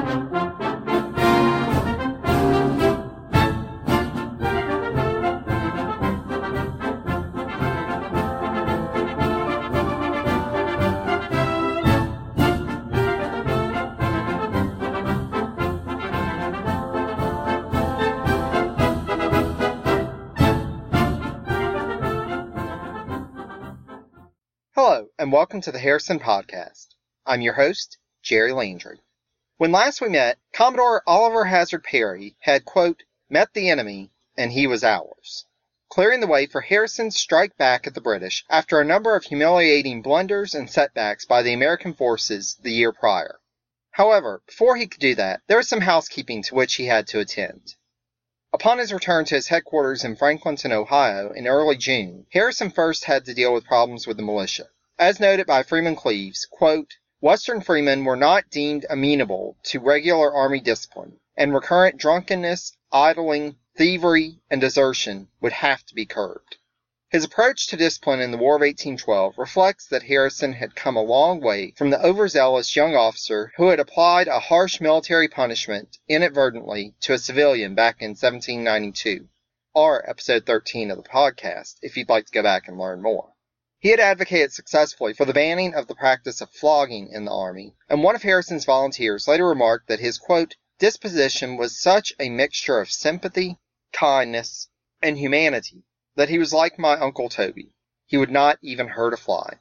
Hello, and welcome to the Harrison Podcast. I'm your host, Jerry Landry. When last we met, Commodore Oliver Hazard Perry had, quote, met the enemy, and he was ours, clearing the way for Harrison's strike back at the British after a number of humiliating blunders and setbacks by the American forces the year prior. However, before he could do that, there was some housekeeping to which he had to attend. Upon his return to his headquarters in Franklinton, Ohio, in early June, Harrison first had to deal with problems with the militia. As noted by Freeman Cleaves, quote, Western freemen were not deemed amenable to regular army discipline, and recurrent drunkenness, idling, thievery, and desertion would have to be curbed. His approach to discipline in the War of 1812 reflects that Harrison had come a long way from the overzealous young officer who had applied a harsh military punishment inadvertently to a civilian back in 1792, or episode 13 of the podcast, if you'd like to go back and learn more. He had advocated successfully for the banning of the practice of flogging in the Army, and one of Harrison's volunteers later remarked that his, quote, disposition was such a mixture of sympathy, kindness, and humanity that he was like my Uncle Toby. He would not even hurt a fly.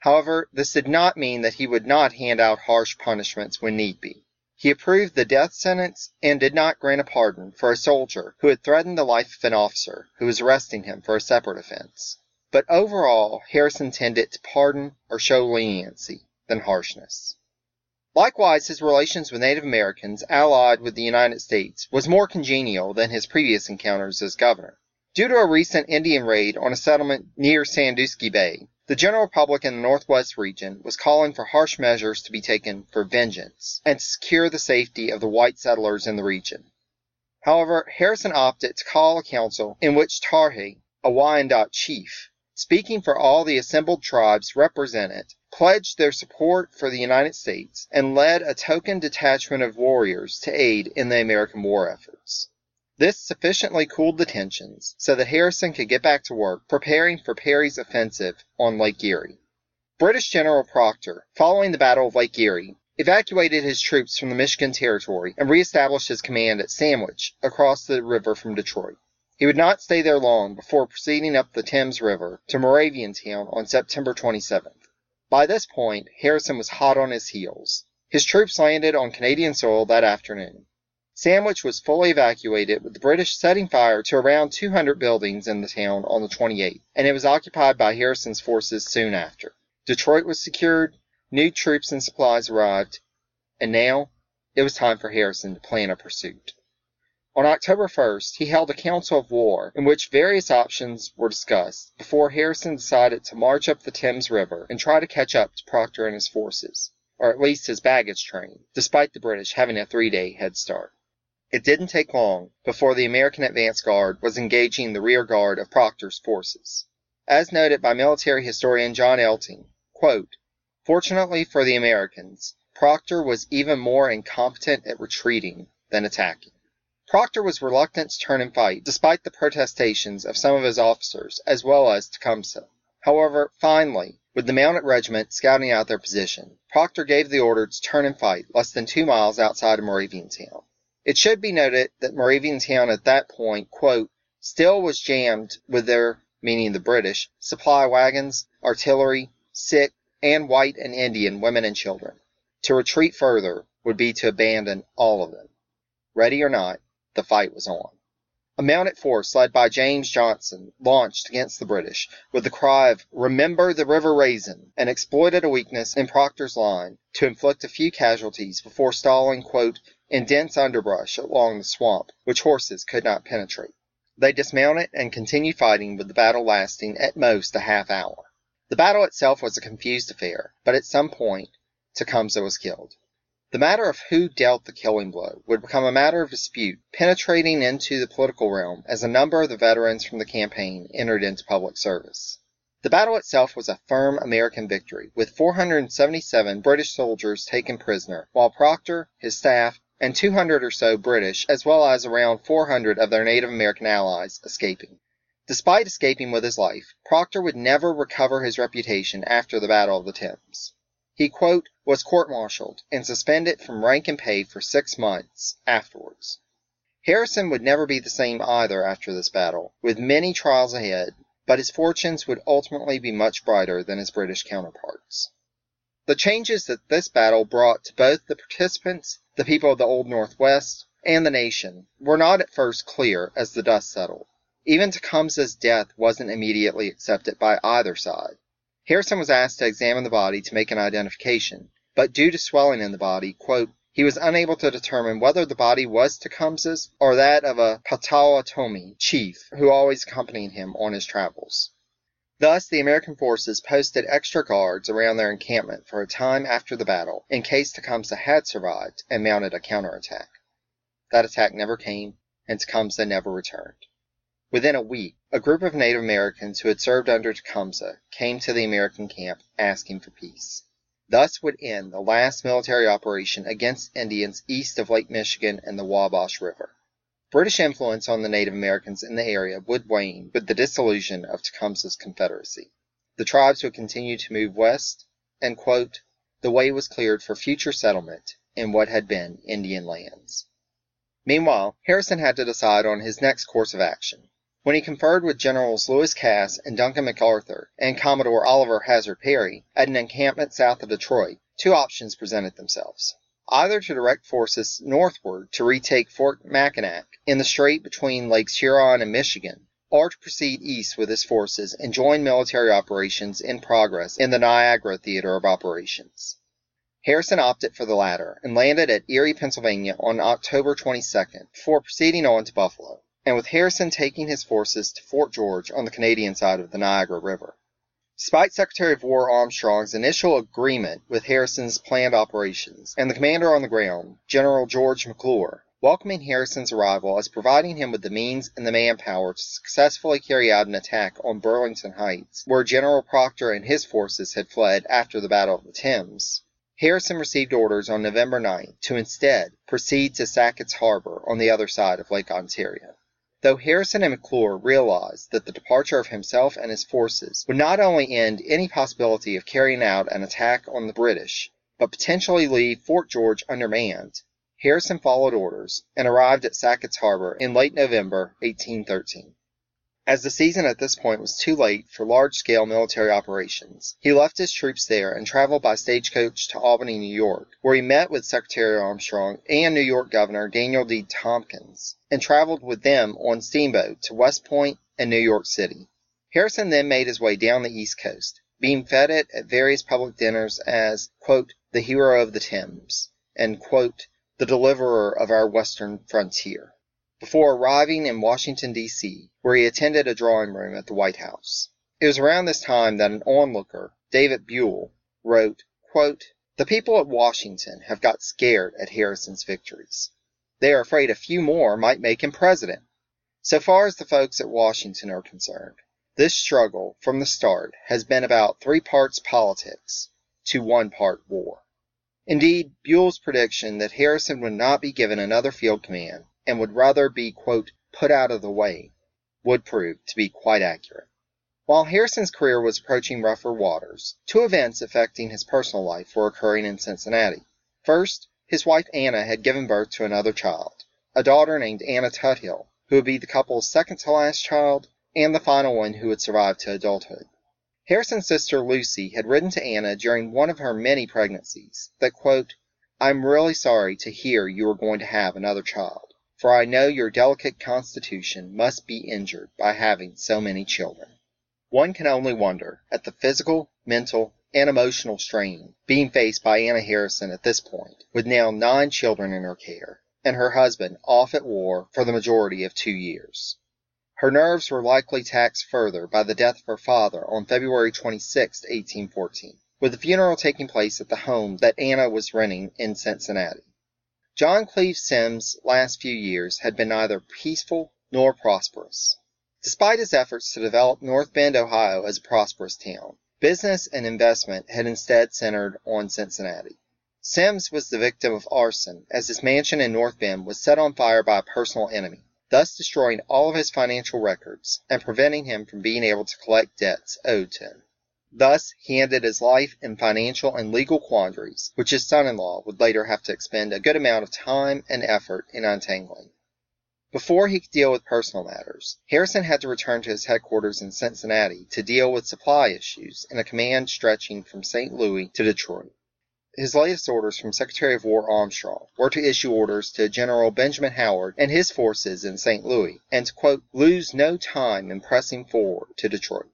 However, this did not mean that he would not hand out harsh punishments when need be. He approved the death sentence and did not grant a pardon for a soldier who had threatened the life of an officer who was arresting him for a separate offense. But overall, Harrison tended to pardon or show leniency than harshness. Likewise, his relations with Native Americans allied with the United States was more congenial than his previous encounters as governor. Due to a recent Indian raid on a settlement near Sandusky Bay, the general public in the Northwest region was calling for harsh measures to be taken for vengeance and to secure the safety of the white settlers in the region. However, Harrison opted to call a council in which Tarhe, a Wyandot chief, speaking for all the assembled tribes represented, pledged their support for the United States and led a token detachment of warriors to aid in the American war efforts. This sufficiently cooled the tensions so that Harrison could get back to work preparing for Perry's offensive on Lake Erie. British General Proctor, following the Battle of Lake Erie, evacuated his troops from the Michigan Territory and reestablished his command at Sandwich across the river from Detroit. He would not stay there long before proceeding up the Thames River to Moraviantown on September 27th. By this point, Harrison was hot on his heels. His troops landed on Canadian soil that afternoon. Sandwich was fully evacuated, with the British setting fire to around 200 buildings in the town on the 28th, and it was occupied by Harrison's forces soon after. Detroit was secured, new troops and supplies arrived, and now it was time for Harrison to plan a pursuit. On October 1st, he held a council of war in which various options were discussed before Harrison decided to march up the Thames River and try to catch up to Proctor and his forces, or at least his baggage train, despite the British having a three day head start. It didn't take long before the American advance guard was engaging the rear guard of Proctor's forces. As noted by military historian John Elting, quote, Fortunately for the Americans, Proctor was even more incompetent at retreating than attacking. Proctor was reluctant to turn and fight, despite the protestations of some of his officers, as well as Tecumseh. However, finally, with the mounted regiment scouting out their position, Proctor gave the order to turn and fight less than two miles outside of Moraviantown. It should be noted that Moraviantown at that point, quote, still was jammed with their, meaning the British, supply wagons, artillery, sick, and white and Indian women and children. To retreat further would be to abandon all of them. Ready or not, the fight was on. A mounted force led by James Johnson launched against the British with the cry of Remember the River Raisin and exploited a weakness in Proctor's line to inflict a few casualties before stalling, quote, in dense underbrush along the swamp, which horses could not penetrate. They dismounted and continued fighting with the battle lasting at most a half hour. The battle itself was a confused affair, but at some point Tecumseh was killed. The matter of who dealt the killing blow would become a matter of dispute, penetrating into the political realm as a number of the veterans from the campaign entered into public service. The battle itself was a firm American victory, with 477 British soldiers taken prisoner, while Proctor, his staff, and 200 or so British, as well as around 400 of their Native American allies, escaping. Despite escaping with his life, Proctor would never recover his reputation after the Battle of the Thames. He, was court martialed and suspended from rank and pay for six months afterwards. Harrison would never be the same either after this battle, with many trials ahead, but his fortunes would ultimately be much brighter than his British counterparts. The changes that this battle brought to both the participants, the people of the Old Northwest, and the nation were not at first clear as the dust settled. Even Tecumseh's death wasn't immediately accepted by either side. Harrison was asked to examine the body to make an identification, but due to swelling in the body, quote, he was unable to determine whether the body was Tecumseh's or that of a Potawatomi chief who always accompanied him on his travels. Thus, the American forces posted extra guards around their encampment for a time after the battle in case Tecumseh had survived and mounted a counterattack. That attack never came, and Tecumseh never returned. Within a week, a group of Native Americans who had served under Tecumseh came to the American camp asking for peace. Thus would end the last military operation against Indians east of Lake Michigan and the Wabash River. British influence on the Native Americans in the area would wane with the dissolution of Tecumseh's Confederacy. The tribes would continue to move west, and, quote, the way was cleared for future settlement in what had been Indian lands. Meanwhile, Harrison had to decide on his next course of action. When he conferred with Generals Lewis Cass and Duncan MacArthur and Commodore Oliver Hazard Perry at an encampment south of Detroit, two options presented themselves. Either to direct forces northward to retake Fort Mackinac in the strait between Lakes Huron and Michigan, or to proceed east with his forces and join military operations in progress in the Niagara theater of operations. Harrison opted for the latter and landed at Erie, Pennsylvania on October 22nd before proceeding on to Buffalo and with Harrison taking his forces to Fort George on the Canadian side of the Niagara River. Despite Secretary of War Armstrong's initial agreement with Harrison's planned operations, and the commander on the ground, General George McClure, welcoming Harrison's arrival as providing him with the means and the manpower to successfully carry out an attack on Burlington Heights, where General Proctor and his forces had fled after the Battle of the Thames, Harrison received orders on November 9 to instead proceed to Sackett's Harbor on the other side of Lake Ontario. Though Harrison and McClure realized that the departure of himself and his forces would not only end any possibility of carrying out an attack on the British, but potentially leave Fort George undermanned, Harrison followed orders and arrived at Sackett's Harbor in late November 1813. As the season at this point was too late for large scale military operations, he left his troops there and traveled by stagecoach to Albany, New York, where he met with Secretary Armstrong and New York Governor Daniel D. Tompkins, and traveled with them on steamboat to West Point and New York City. Harrison then made his way down the East Coast, being feted at various public dinners as, quote, the hero of the Thames, and, quote, the deliverer of our western frontier before arriving in Washington, D.C., where he attended a drawing room at the White House. It was around this time that an onlooker, David Buell, wrote, quote, The people at Washington have got scared at Harrison's victories. They are afraid a few more might make him president. So far as the folks at Washington are concerned, this struggle from the start has been about three parts politics to one part war. Indeed, Buell's prediction that Harrison would not be given another field command and would rather be, put out of the way, would prove to be quite accurate. While Harrison's career was approaching rougher waters, two events affecting his personal life were occurring in Cincinnati. First, his wife Anna had given birth to another child, a daughter named Anna Tuthill, who would be the couple's second to last child and the final one who would survive to adulthood. Harrison's sister Lucy had written to Anna during one of her many pregnancies that, quote, I'm really sorry to hear you are going to have another child for I know your delicate constitution must be injured by having so many children. One can only wonder at the physical, mental, and emotional strain being faced by Anna Harrison at this point, with now nine children in her care, and her husband off at war for the majority of two years. Her nerves were likely taxed further by the death of her father on February 26, 1814, with the funeral taking place at the home that Anna was renting in Cincinnati. John Cleve Symmes' last few years had been neither peaceful nor prosperous. Despite his efforts to develop North Bend, Ohio as a prosperous town, business and investment had instead centered on Cincinnati. Symmes was the victim of arson as his mansion in North Bend was set on fire by a personal enemy, thus destroying all of his financial records and preventing him from being able to collect debts owed to him. Thus, he ended his life in financial and legal quandaries, which his son in law would later have to expend a good amount of time and effort in untangling. Before he could deal with personal matters, Harrison had to return to his headquarters in Cincinnati to deal with supply issues in a command stretching from St. Louis to Detroit. His latest orders from Secretary of War Armstrong were to issue orders to General Benjamin Howard and his forces in St. Louis and to, quote, lose no time in pressing forward to Detroit.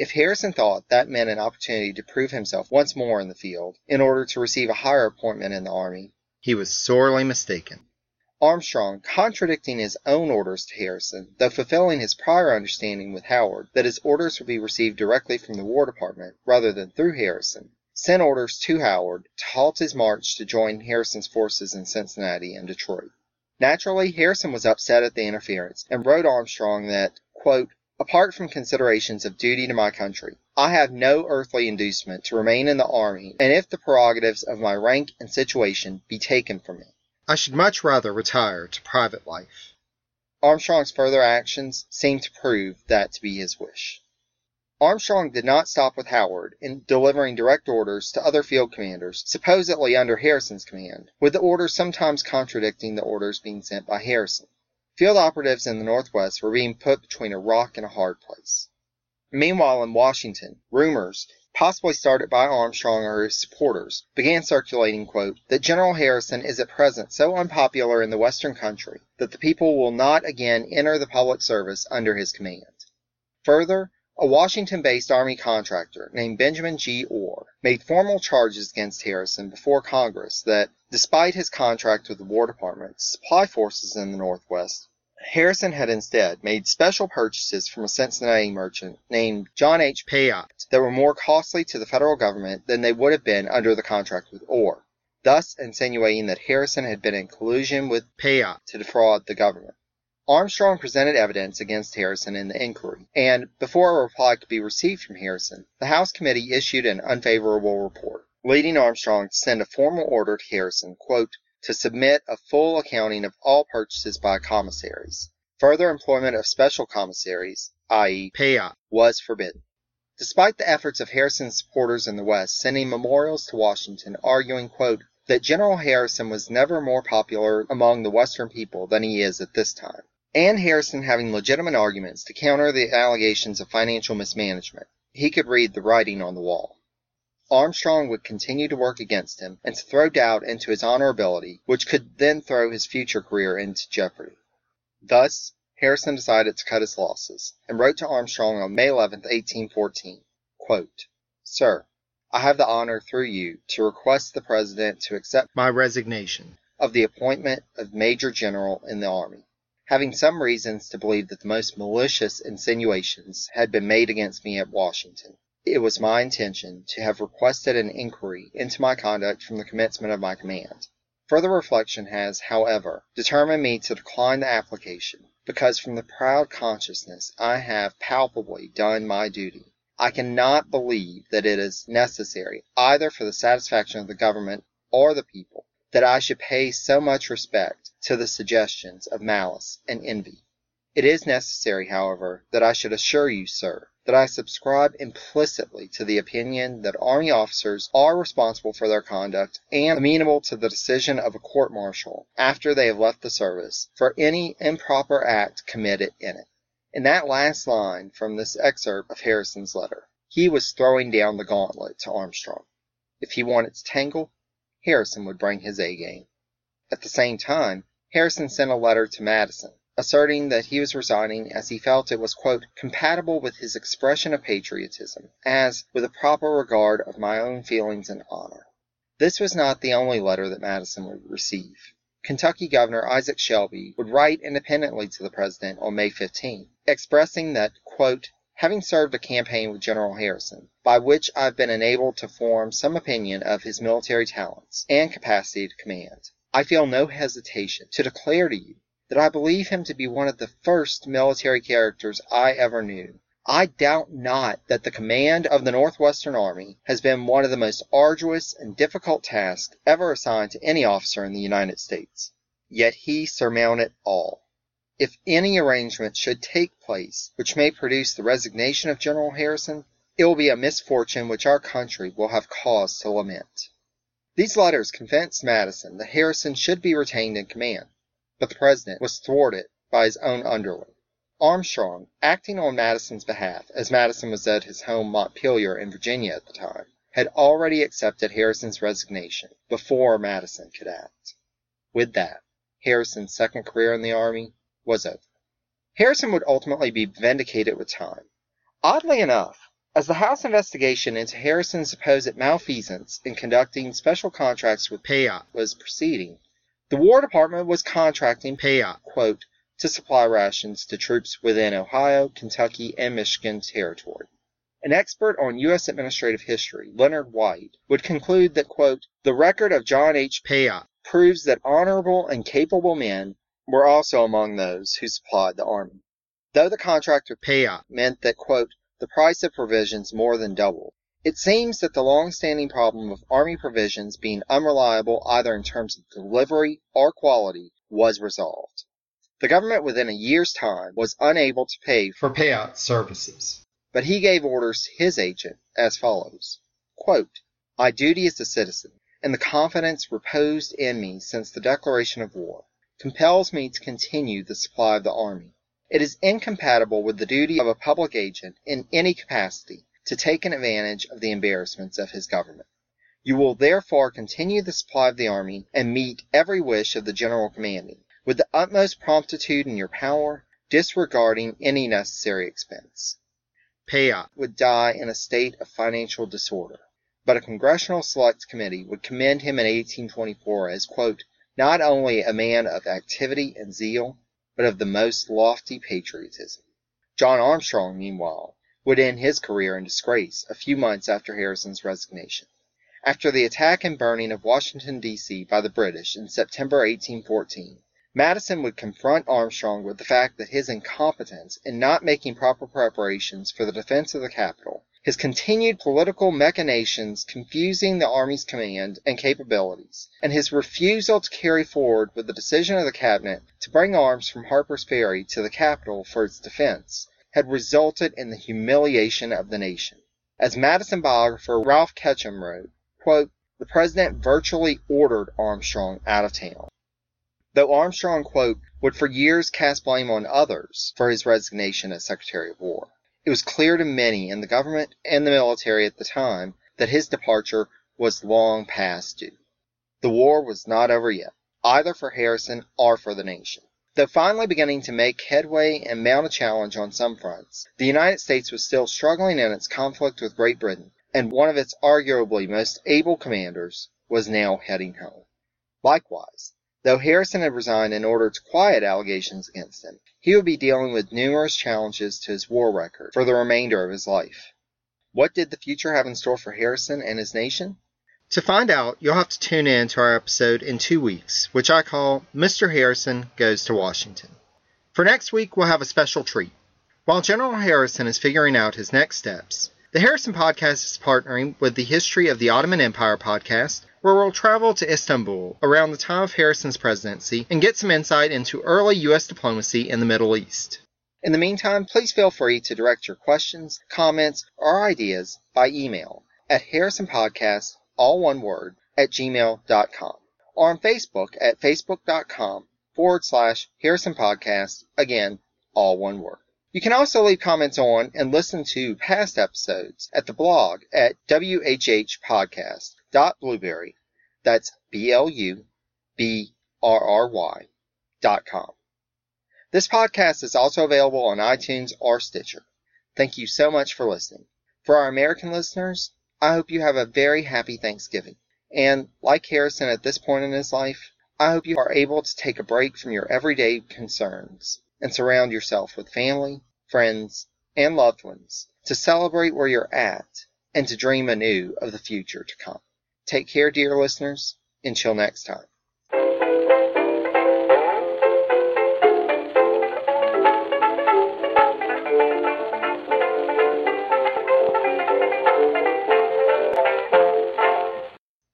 If Harrison thought that meant an opportunity to prove himself once more in the field in order to receive a higher appointment in the Army, he was sorely mistaken. Armstrong, contradicting his own orders to Harrison, though fulfilling his prior understanding with Howard that his orders would be received directly from the War Department rather than through Harrison, sent orders to Howard to halt his march to join Harrison's forces in Cincinnati and Detroit. Naturally, Harrison was upset at the interference and wrote Armstrong that, quote, Apart from considerations of duty to my country, I have no earthly inducement to remain in the army, and if the prerogatives of my rank and situation be taken from me, I should much rather retire to private life. Armstrong's further actions seemed to prove that to be his wish. Armstrong did not stop with Howard in delivering direct orders to other field commanders, supposedly under Harrison's command, with the orders sometimes contradicting the orders being sent by Harrison. Field operatives in the Northwest were being put between a rock and a hard place. Meanwhile, in Washington, rumors, possibly started by Armstrong or his supporters, began circulating, quote, that General Harrison is at present so unpopular in the Western country that the people will not again enter the public service under his command. Further, a Washington based Army contractor named Benjamin G. Orr made formal charges against Harrison before Congress that, despite his contract with the War Department to supply forces in the Northwest, Harrison had instead made special purchases from a Cincinnati merchant named John H. Piatt that were more costly to the federal government than they would have been under the contract with Orr, thus insinuating that Harrison had been in collusion with Piatt to defraud the government. Armstrong presented evidence against Harrison in the inquiry, and before a reply could be received from Harrison, the House committee issued an unfavorable report, leading Armstrong to send a formal order to Harrison, quote, to submit a full accounting of all purchases by commissaries. Further employment of special commissaries, i.e., Piatt, was forbidden. Despite the efforts of Harrison's supporters in the West sending memorials to Washington arguing, quote, that General Harrison was never more popular among the Western people than he is at this time, and Harrison having legitimate arguments to counter the allegations of financial mismanagement, he could read the writing on the wall. Armstrong would continue to work against him and to throw doubt into his honorability, which could then throw his future career into jeopardy. Thus, Harrison decided to cut his losses, and wrote to Armstrong on May 11, 1814, quote, Sir, I have the honor through you to request the President to accept my resignation of the appointment of Major General in the Army, having some reasons to believe that the most malicious insinuations had been made against me at Washington. It was my intention to have requested an inquiry into my conduct from the commencement of my command. Further reflection has, however, determined me to decline the application, because from the proud consciousness I have palpably done my duty, I cannot believe that it is necessary, either for the satisfaction of the government or the people, that I should pay so much respect to the suggestions of malice and envy. It is necessary, however, that I should assure you, sir, that I subscribe implicitly to the opinion that army officers are responsible for their conduct and amenable to the decision of a court martial after they have left the service for any improper act committed in it. In that last line from this excerpt of Harrison's letter, he was throwing down the gauntlet to Armstrong. If he wanted to tangle, Harrison would bring his A game. At the same time, Harrison sent a letter to Madison asserting that he was resigning as he felt it was, compatible with his expression of patriotism, as with a proper regard of my own feelings and honor. This was not the only letter that Madison would receive. Kentucky Governor Isaac Shelby would write independently to the President on May 15, expressing that, quote, having served a campaign with General Harrison, by which I have been enabled to form some opinion of his military talents and capacity to command, I feel no hesitation to declare to you that I believe him to be one of the first military characters I ever knew. I doubt not that the command of the Northwestern Army has been one of the most arduous and difficult tasks ever assigned to any officer in the United States. Yet he surmounted all. If any arrangement should take place which may produce the resignation of General Harrison, it will be a misfortune which our country will have cause to lament. These letters convinced Madison that Harrison should be retained in command, but the President was thwarted by his own underling. Armstrong, acting on Madison's behalf, as Madison was at his home Montpelier in Virginia at the time, had already accepted Harrison's resignation before Madison could act. With that, Harrison's second career in the Army was over. Harrison would ultimately be vindicated with time. Oddly enough, as the House investigation into Harrison's supposed malfeasance in conducting special contracts with Piatt was proceeding, the War Department was contracting Piatt, quote, to supply rations to troops within Ohio, Kentucky, and Michigan territory. An expert on U.S. administrative history, Leonard White, would conclude that, quote, the record of John H. Piatt proves that honorable and capable men were also among those who supplied the army. Though the contract with Piatt meant that, quote, the price of provisions more than doubled, it seems that the long-standing problem of army provisions being unreliable either in terms of delivery or quality was resolved. The government within a year's time was unable to pay for Piatt's services, but he gave orders to his agent as follows quote, duty as a citizen, and the confidence reposed in me since the declaration of war, compels me to continue the supply of the army. It is incompatible with the duty of a public agent in any capacity to take an advantage of the embarrassments of his government. You will therefore continue the supply of the army and meet every wish of the general commanding with the utmost promptitude in your power, disregarding any necessary expense. Piatt would die in a state of financial disorder, but a Congressional Select Committee would commend him in 1824 as, quote, not only a man of activity and zeal, but of the most lofty patriotism. John Armstrong, meanwhile, would end his career in disgrace a few months after Harrison's resignation. After the attack and burning of Washington, D.C. by the British in September 1814, Madison would confront Armstrong with the fact that his incompetence in not making proper preparations for the defense of the capital, his continued political machinations confusing the Army's command and capabilities, and his refusal to carry forward with the decision of the Cabinet to bring arms from Harper's Ferry to the capital for its defense, had resulted in the humiliation of the nation. As Madison biographer Ralph Ketcham wrote, quote, the President virtually ordered Armstrong out of town. Though Armstrong, quote, would for years cast blame on others for his resignation as Secretary of War, it was clear to many in the government and the military at the time that his departure was long past due. The war was not over yet, either for Harrison or for the nation. Though finally beginning to make headway and mount a challenge on some fronts, the United States was still struggling in its conflict with Great Britain, and one of its arguably most able commanders was now heading home. Likewise, Though Harrison had resigned in order to quiet allegations against him, he would be dealing with numerous challenges to his war record for the remainder of his life. What did the future have in store for Harrison and his nation? To find out, you'll have to tune in to our episode in two weeks, which I call Mr. Harrison Goes to Washington. For next week, we'll have a special treat. While General Harrison is figuring out his next steps, the Harrison Podcast is partnering with the History of the Ottoman Empire podcast where we'll travel to Istanbul around the time of Harrison's presidency and get some insight into early U.S. diplomacy in the Middle East. In the meantime, please feel free to direct your questions, comments, or ideas by email at harrisonpodcast, all one word, at gmail.com or on Facebook at facebook.com forward slash Harrison Podcast, again, all one word. You can also leave comments on and listen to past episodes at the blog at WHH dot blubrry. That's B L U B R R Y dot com. This podcast is also available on iTunes or Stitcher. Thank you so much for listening. For our American listeners, I hope you have a very happy Thanksgiving. And like Harrison at this point in his life, I hope you are able to take a break from your everyday concerns and surround yourself with family, friends, and loved ones to celebrate where you're at and to dream anew of the future to come. Take care, dear listeners. Until next time.